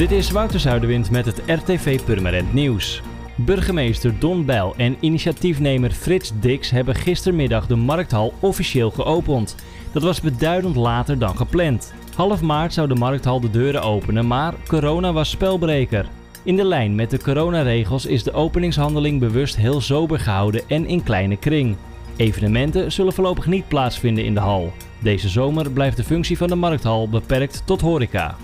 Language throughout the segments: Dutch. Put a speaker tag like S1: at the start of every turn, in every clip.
S1: Dit is Wouter Zuiderwind met het RTV Purmerend Nieuws. Burgemeester Don Bijl en initiatiefnemer Frits Dix hebben gistermiddag de markthal officieel geopend. Dat was beduidend later dan gepland. Half maart zou de markthal de deuren openen, maar corona was spelbreker. In de lijn met de coronaregels is de openingshandeling bewust heel sober gehouden en in kleine kring. Evenementen zullen voorlopig niet plaatsvinden in de hal. Deze zomer blijft de functie van de markthal beperkt tot horeca.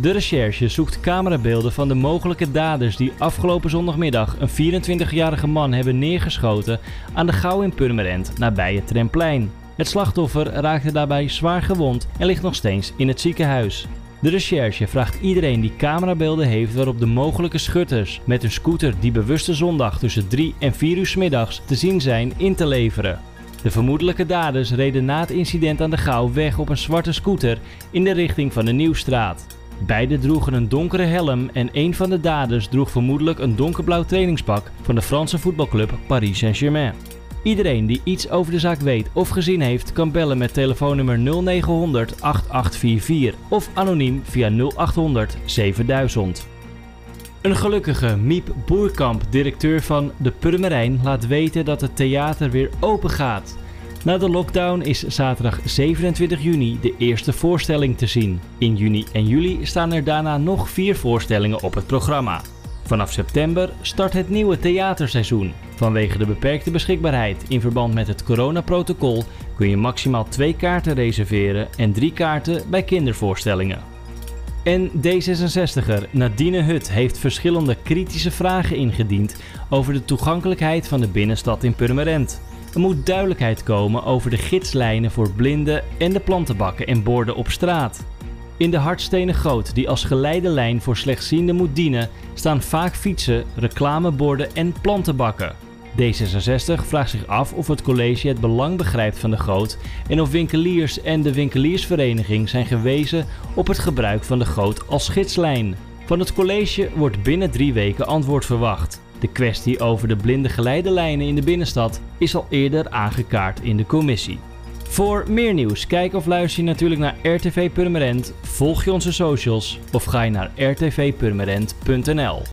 S1: De recherche zoekt camerabeelden van de mogelijke daders die afgelopen zondagmiddag een 24-jarige man hebben neergeschoten aan de Gouw in Purmerend nabij het Tremplein. Het slachtoffer raakte daarbij zwaar gewond en ligt nog steeds in het ziekenhuis. De recherche vraagt iedereen die camerabeelden heeft waarop de mogelijke schutters met een scooter die bewuste zondag tussen 3 en 4 uur 's middags te zien zijn in te leveren. De vermoedelijke daders reden na het incident aan de Gouw weg op een zwarte scooter in de richting van de Nieuwstraat. Beiden droegen een donkere helm en een van de daders droeg vermoedelijk een donkerblauw trainingspak van de Franse voetbalclub Paris Saint-Germain. Iedereen die iets over de zaak weet of gezien heeft, kan bellen met telefoonnummer 0900 8844 of anoniem via 0800 7000. Een gelukkige Miep Boerkamp, directeur van de Purmerijn, laat weten dat het theater weer open gaat. Na de lockdown is zaterdag 27 juni de eerste voorstelling te zien. In juni en juli staan er daarna nog vier voorstellingen op het programma. Vanaf september start het nieuwe theaterseizoen. Vanwege de beperkte beschikbaarheid in verband met het coronaprotocol kun je maximaal twee kaarten reserveren en drie kaarten bij kindervoorstellingen. En D66er Nadine Hut heeft verschillende kritische vragen ingediend over de toegankelijkheid van de binnenstad in Purmerend. Er moet duidelijkheid komen over de gidslijnen voor blinden en de plantenbakken en borden op straat. In de hardstenen goot die als geleidelijn voor slechtzienden moet dienen, staan vaak fietsen, reclameborden en plantenbakken. D66 vraagt zich af of het college het belang begrijpt van de goot en of winkeliers en de winkeliersvereniging zijn gewezen op het gebruik van de goot als gidslijn. Van het college wordt binnen drie weken antwoord verwacht. De kwestie over de blinde geleidelijnen in de binnenstad is al eerder aangekaart in de commissie. Voor meer nieuws, kijk of luister je natuurlijk naar RTV Purmerend, volg je onze socials of ga je naar rtvpurmerend.nl.